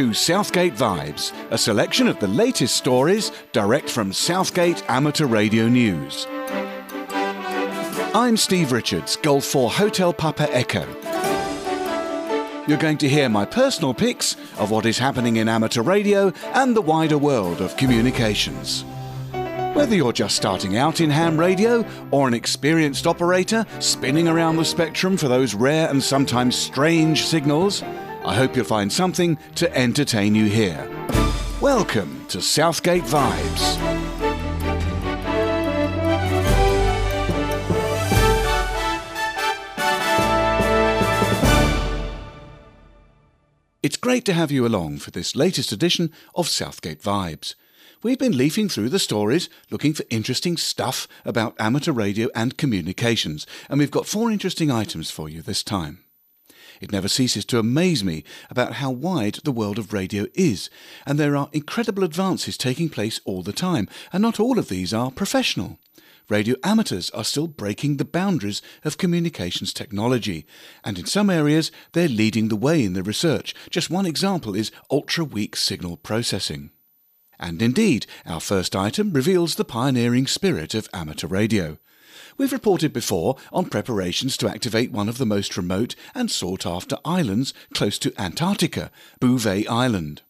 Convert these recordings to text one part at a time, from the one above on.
To Southgate Vibes, a selection of the latest stories direct from Southgate Amateur Radio News. I'm Steve Richards, Golf 4 Hotel Papa Echo. You're going to hear my personal picks of what is happening in amateur radio and the wider world of communications. Whether you're just starting out in ham radio or an experienced operator spinning around the spectrum for those rare and sometimes strange signals, I hope you'll find something to entertain you here. Welcome to Southgate Vibes. It's great to have you along for this latest edition of Southgate Vibes. We've been leafing through the stories, looking for interesting stuff about amateur radio and communications, and we've got four interesting items for you this time. It never ceases to amaze me about how wide the world of radio is, and there are incredible advances taking place all the time, and not all of these are professional. Radio amateurs are still breaking the boundaries of communications technology, and in some areas they're leading the way in the research. Just one example is ultra weak signal processing. And indeed, our first item reveals the pioneering spirit of amateur radio. We've reported before on preparations to activate one of the most remote and sought after islands close to Antarctica, Bouvet Island.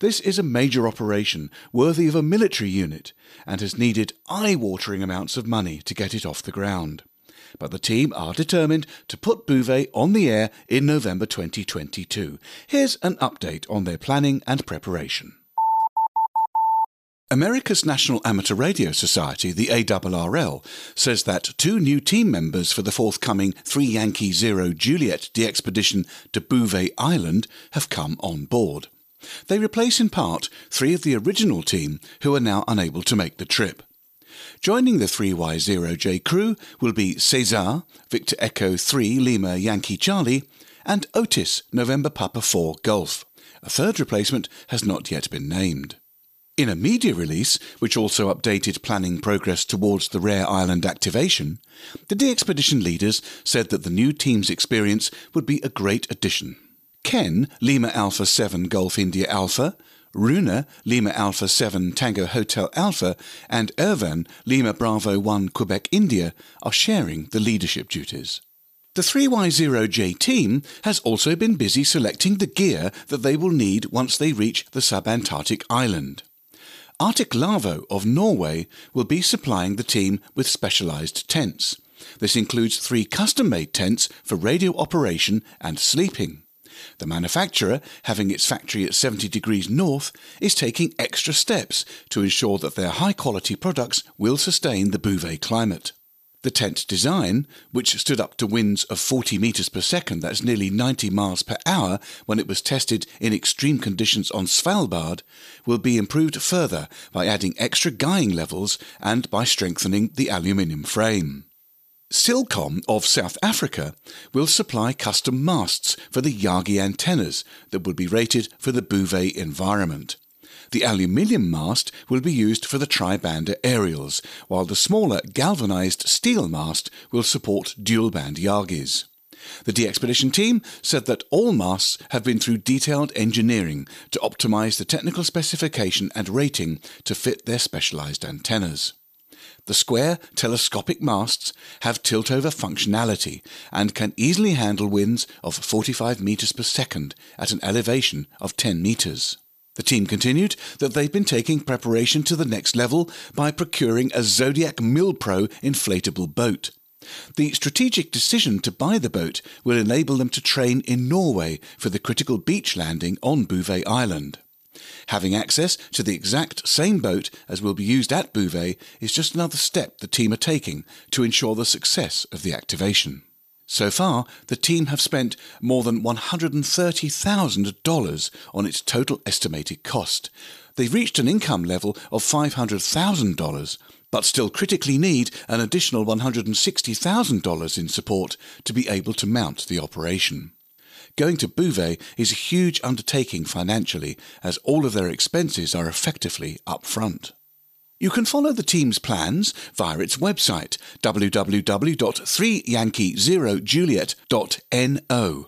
This is a major operation worthy of a military unit and has needed eye watering amounts of money to get it off the ground. But the team are determined to put Bouvet on the air in November 2022. Here's an update on their planning and preparation. America's National Amateur Radio Society, the ARRL, says that two new team members for the forthcoming 3 Yankee Zero Juliet DXpedition to Bouvet Island have come on board. They replace in part three of the original team who are now unable to make the trip. Joining the 3Y0J crew will be Cesar, Victor Echo 3 Lima Yankee Charlie, and Otis, November Papa 4 Golf. A third replacement has not yet been named. In a media release, which also updated planning progress towards the Rare Island activation, the DXpedition leaders said that the new team's experience would be a great addition. Ken, Lima Alpha 7 Golf India Alpha, Runa, Lima Alpha 7 Tango Hotel Alpha, and Irvan, Lima Bravo 1 Quebec India, are sharing the leadership duties. The 3Y0J team has also been busy selecting the gear that they will need once they reach the subantarctic island. Arctic Lavvo of Norway will be supplying the team with specialized tents. This includes three custom made tents for radio operation and sleeping. The manufacturer, having its factory at 70 degrees north, is taking extra steps to ensure that their high quality products will sustain the Bouvet climate. The tent design, which stood up to winds of 40 metres per second, that's nearly 90 miles per hour, when it was tested in extreme conditions on Svalbard, will be improved further by adding extra guying levels and by strengthening the aluminium frame. Silcom of South Africa will supply custom masts for the Yagi antennas that would be rated for the Bouvet environment. The aluminium mast will be used for the tribander aerials, while the smaller galvanized steel mast will support dual band Yagis. The DXpedition team said that all masts have been through detailed engineering to optimize the technical specification and rating to fit their specialized antennas. The square telescopic masts have tilt-over functionality and can easily handle winds of 45 meters per second at an elevation of 10 meters. The team continued that they've been taking preparation to the next level by procuring a Zodiac Milpro inflatable boat. The strategic decision to buy the boat will enable them to train in Norway for the critical beach landing on Bouvet Island. Having access to the exact same boat as will be used at Bouvet is just another step the team are taking to ensure the success of the activation. So far, the team have spent more than $130,000 on its total estimated cost. They've reached an income level of $500,000, but still critically need an additional $160,000 in support to be able to mount the operation. Going to Bouvet is a huge undertaking financially, as all of their expenses are effectively up front. You can follow the team's plans via its website www.3yankee0juliet.no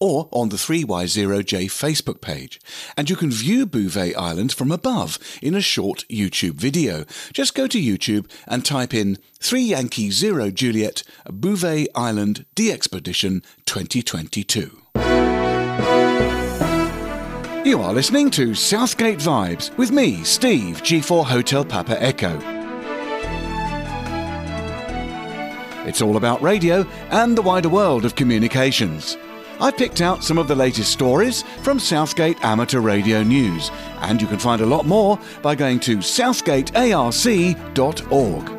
or on the 3Y0J Facebook page. And you can view Bouvet Island from above in a short YouTube video. Just go to YouTube and type in 3 Yankee 0 Juliet Bouvet Island DXpedition 2022. You are listening to Southgate Vibes with me, Steve, G4 Hotel Papa Echo. It's all about radio and the wider world of communications. I picked out some of the latest stories from Southgate Amateur Radio News, and you can find a lot more by going to southgatearc.org.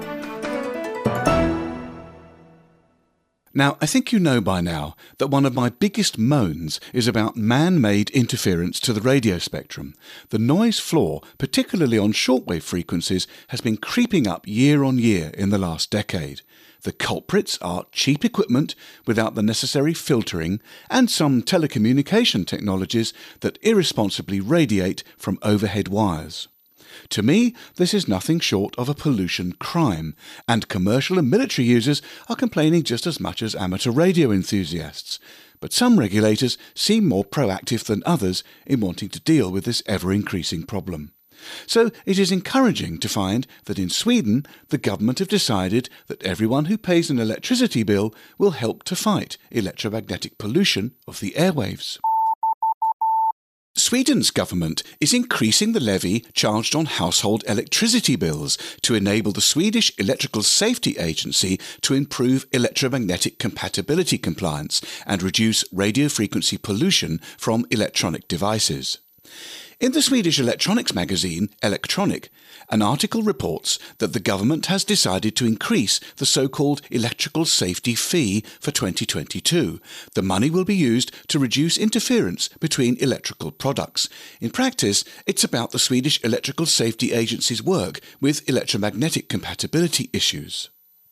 Now, I think you know by now that one of my biggest moans is about man made interference to the radio spectrum. The noise floor, particularly on shortwave frequencies, has been creeping up year on year in the last decade. The culprits are cheap equipment without the necessary filtering and some telecommunication technologies that irresponsibly radiate from overhead wires. To me, this is nothing short of a pollution crime, and commercial and military users are complaining just as much as amateur radio enthusiasts. But some regulators seem more proactive than others in wanting to deal with this ever increasing problem. So it is encouraging to find that in Sweden the government have decided that everyone who pays an electricity bill will help to fight electromagnetic pollution of the airwaves. Sweden's government is increasing the levy charged on household electricity bills to enable the Swedish Electrical Safety Agency to improve electromagnetic compatibility compliance and reduce radio frequency pollution from electronic devices. In the Swedish electronics magazine Electronic, an article reports that the government has decided to increase the so-called electrical safety fee for 2022. The money will be used to reduce interference between electrical products. In practice, it's about the Swedish Electrical Safety Agency's work with electromagnetic compatibility issues.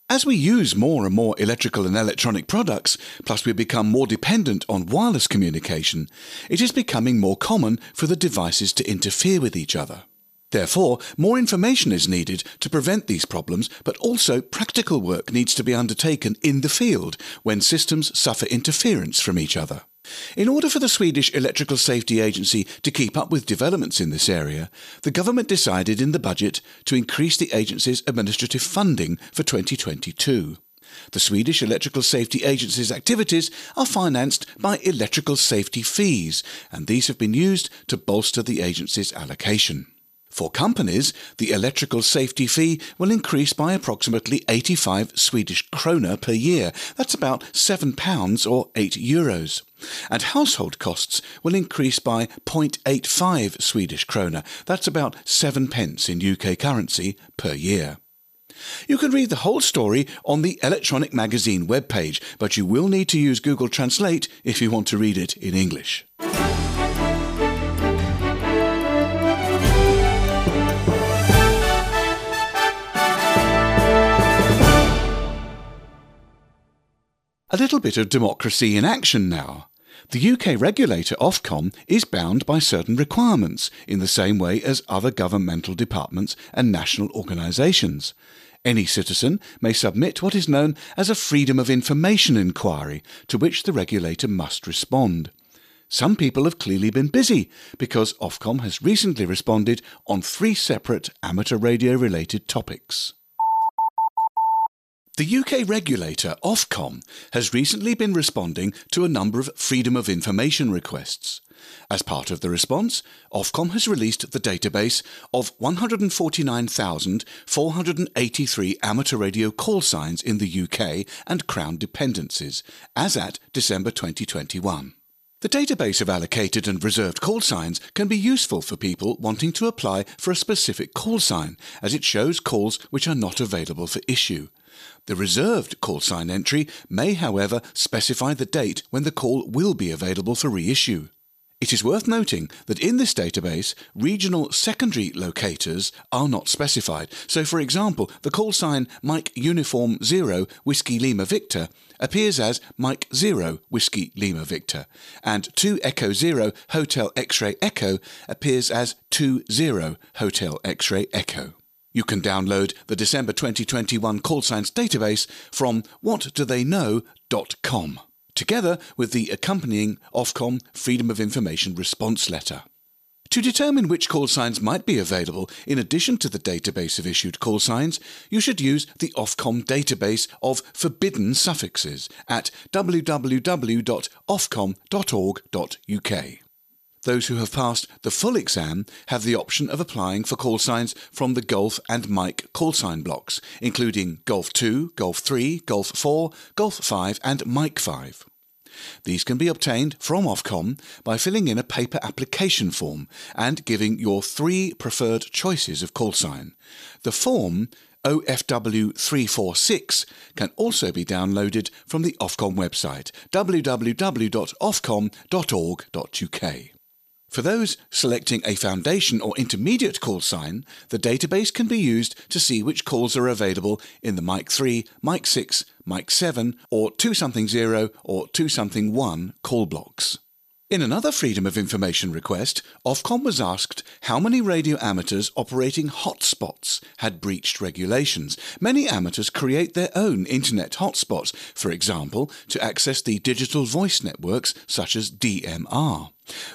As we use more and more electrical and electronic products, plus we become more dependent on wireless communication, it is becoming more common for the devices to interfere with each other. Therefore, more information is needed to prevent these problems, but also practical work needs to be undertaken in the field when systems suffer interference from each other. In order for the Swedish Electrical Safety Agency to keep up with developments in this area, the government decided in the budget to increase the agency's administrative funding for 2022. The Swedish Electrical Safety Agency's activities are financed by electrical safety fees, and these have been used to bolster the agency's allocation. For companies, the electrical safety fee will increase by approximately 85 Swedish krona per year. That's about £7 or 8 euros. And household costs will increase by 0.85 Swedish krona. That's about 7 pence in UK currency per year. You can read the whole story on the Electronic Magazine webpage, but you will need to use Google Translate if you want to read it in English. A little bit of democracy in action now. The UK regulator Ofcom is bound by certain requirements in the same way as other governmental departments and national organisations. Any citizen may submit what is known as a Freedom of Information inquiry, to which the regulator must respond. Some people have clearly been busy because Ofcom has recently responded on three separate amateur radio related topics. The UK regulator, Ofcom, has recently been responding to a number of Freedom of Information requests. As part of the response, Ofcom has released the database of 149,483 amateur radio call signs in the UK and Crown dependencies, as at December 2021. The database of allocated and reserved call signs can be useful for people wanting to apply for a specific call sign, as it shows calls which are not available for issue. The reserved call sign entry may, however, specify the date when the call will be available for reissue. It is worth noting that in this database, regional secondary locators are not specified. So, for example, the call sign Mike Uniform 0 Whiskey Lima Victor appears as Mike 0 Whiskey Lima Victor, and 2 Echo 0 Hotel X Ray Echo appears as 2 0 Hotel X Ray Echo. You can download the December 2021 call signs database from whatdotheyknow.com together with the accompanying Ofcom Freedom of Information response letter. To determine which call signs might be available in addition to the database of issued call signs, you should use the Ofcom database of forbidden suffixes at www.ofcom.org.uk. Those who have passed the full exam have the option of applying for call signs from the Golf and Mike call sign blocks, including Golf 2, Golf 3, Golf 4, Golf 5, and Mike 5. These can be obtained from Ofcom by filling in a paper application form and giving your three preferred choices of call sign. The form OFW346 can also be downloaded from the Ofcom website www.ofcom.org.uk. For those selecting a foundation or intermediate call sign, the database can be used to see which calls are available in the Mike 3, Mike 6, Mike 7, or 2 something 0 or 2 something 1 call blocks. In another Freedom of Information request, Ofcom was asked how many radio amateurs operating hotspots had breached regulations. Many amateurs create their own internet hotspots, for example, to access the digital voice networks such as DMR.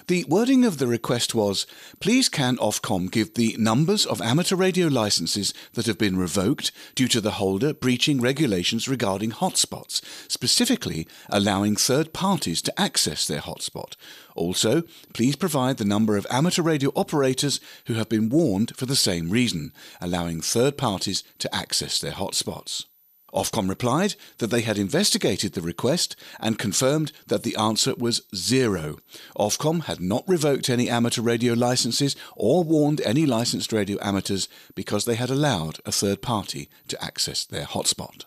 The wording of the request was Please can Ofcom give the numbers of amateur radio licenses that have been revoked due to the holder breaching regulations regarding hotspots, specifically allowing third parties to access their hotspot. Also, please provide the number of amateur radio operators who have been warned for the same reason, allowing third parties to access their hotspots. Ofcom replied that they had investigated the request and confirmed that the answer was zero. Ofcom had not revoked any amateur radio licenses or warned any licensed radio amateurs because they had allowed a third party to access their hotspot.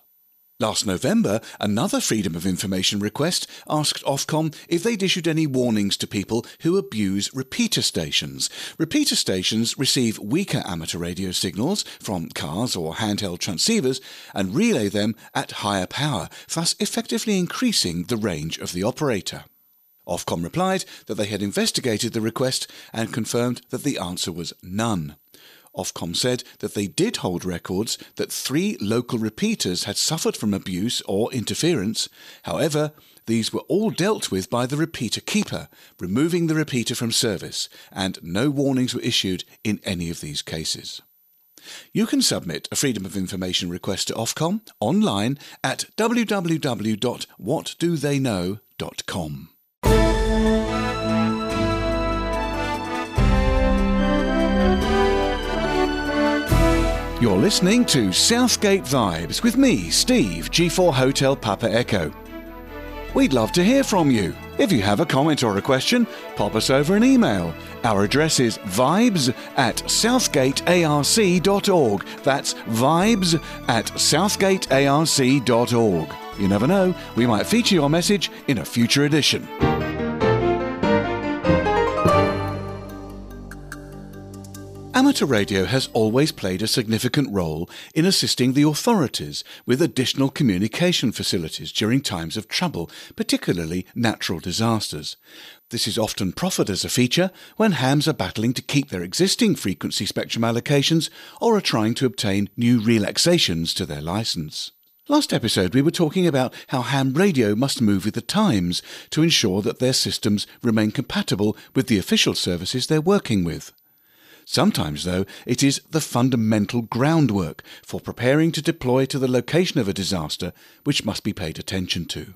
Last November, another Freedom of Information request asked Ofcom if they'd issued any warnings to people who abuse repeater stations. Repeater stations receive weaker amateur radio signals from cars or handheld transceivers and relay them at higher power, thus effectively increasing the range of the operator. Ofcom replied that they had investigated the request and confirmed that the answer was none. Ofcom said that they did hold records that three local repeaters had suffered from abuse or interference. However, these were all dealt with by the repeater keeper, removing the repeater from service, and no warnings were issued in any of these cases. You can submit a Freedom of Information request to Ofcom online at www.whatdotheyknow.com. You're listening to Southgate Vibes with me, Steve, G4 Hotel Papa Echo. We'd love to hear from you. If you have a comment or a question, pop us over an email. Our address is vibes at southgatearc.org. That's vibes at southgatearc.org. You never know, we might feature your message in a future edition. Amateur radio has always played a significant role in assisting the authorities with additional communication facilities during times of trouble, particularly natural disasters. This is often proffered as a feature when hams are battling to keep their existing frequency spectrum allocations or are trying to obtain new relaxations to their license. Last episode, we were talking about how ham radio must move with the times to ensure that their systems remain compatible with the official services they're working with. Sometimes, though, it is the fundamental groundwork for preparing to deploy to the location of a disaster which must be paid attention to.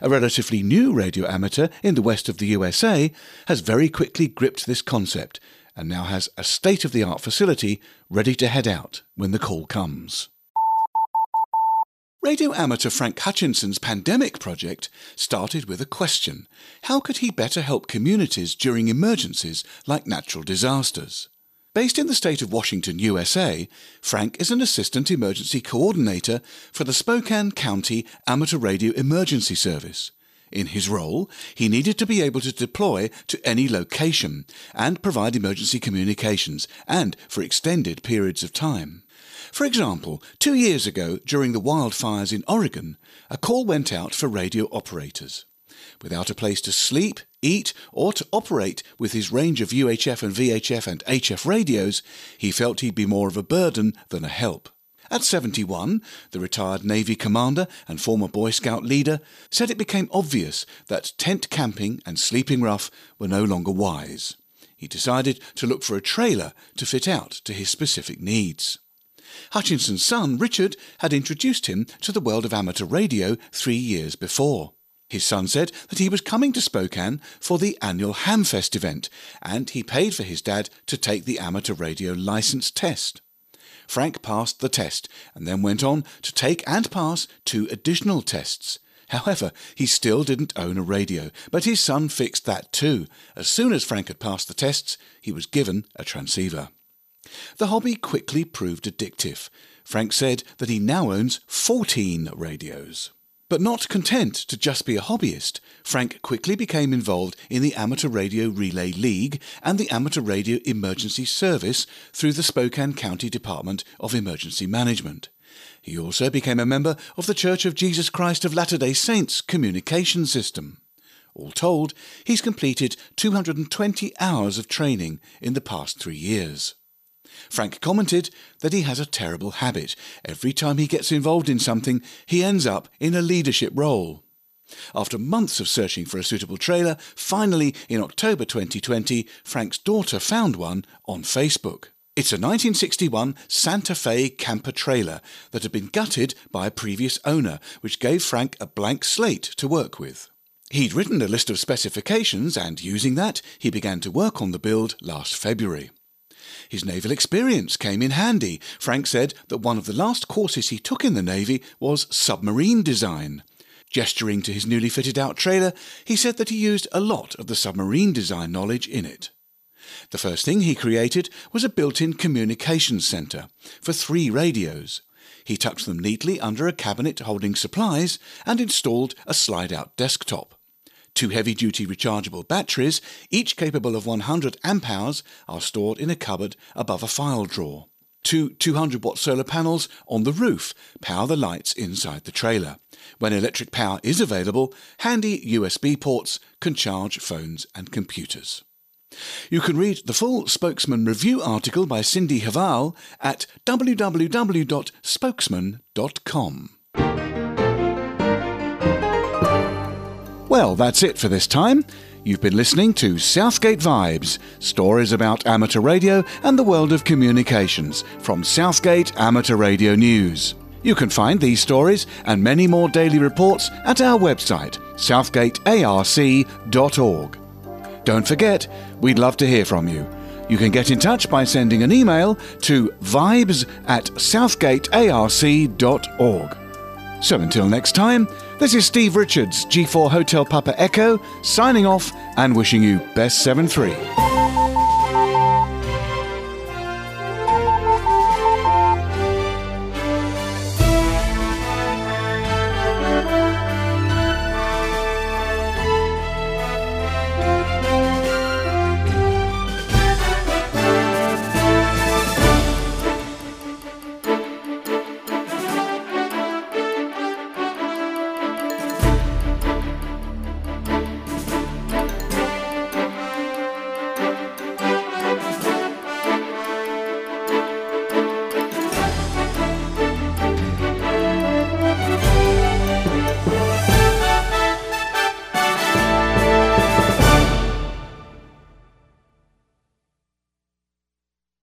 A relatively new radio amateur in the west of the USA has very quickly gripped this concept and now has a state of the art facility ready to head out when the call comes. Radio amateur Frank Hutchinson's pandemic project started with a question How could he better help communities during emergencies like natural disasters? Based in the state of Washington, USA, Frank is an assistant emergency coordinator for the Spokane County Amateur Radio Emergency Service. In his role, he needed to be able to deploy to any location and provide emergency communications, and for extended periods of time. For example, two years ago, during the wildfires in Oregon, a call went out for radio operators. Without a place to sleep, eat, or to operate with his range of UHF and VHF and HF radios, he felt he'd be more of a burden than a help. At 71, the retired Navy commander and former Boy Scout leader said it became obvious that tent camping and sleeping rough were no longer wise. He decided to look for a trailer to fit out to his specific needs. Hutchinson's son, Richard, had introduced him to the world of amateur radio three years before. His son said that he was coming to Spokane for the annual Hamfest event, and he paid for his dad to take the amateur radio license test. Frank passed the test and then went on to take and pass two additional tests. However, he still didn't own a radio, but his son fixed that too. As soon as Frank had passed the tests, he was given a transceiver. The hobby quickly proved addictive. Frank said that he now owns 14 radios. But not content to just be a hobbyist, Frank quickly became involved in the Amateur Radio Relay League and the Amateur Radio Emergency Service through the Spokane County Department of Emergency Management. He also became a member of the Church of Jesus Christ of Latter day Saints communication system. All told, he's completed 220 hours of training in the past three years. Frank commented that he has a terrible habit. Every time he gets involved in something, he ends up in a leadership role. After months of searching for a suitable trailer, finally in October 2020, Frank's daughter found one on Facebook. It's a 1961 Santa Fe camper trailer that had been gutted by a previous owner, which gave Frank a blank slate to work with. He'd written a list of specifications, and using that, he began to work on the build last February. His naval experience came in handy. Frank said that one of the last courses he took in the Navy was submarine design. Gesturing to his newly fitted out trailer, he said that he used a lot of the submarine design knowledge in it. The first thing he created was a built in communications centre for three radios. He tucked them neatly under a cabinet holding supplies and installed a slide out desktop. Two heavy duty rechargeable batteries, each capable of 100 amp hours, are stored in a cupboard above a file drawer. Two 200 watt solar panels on the roof power the lights inside the trailer. When electric power is available, handy USB ports can charge phones and computers. You can read the full Spokesman review article by Cindy Hval at www.spokesman.com. Well, that's it for this time. You've been listening to Southgate Vibes, stories about amateur radio and the world of communications from Southgate Amateur Radio News. You can find these stories and many more daily reports at our website, southgatearc.org. Don't forget, we'd love to hear from you. You can get in touch by sending an email to vibes at southgatearc.org. So until next time, this is Steve Richards, G4 Hotel Papa Echo, signing off and wishing you best 7 3.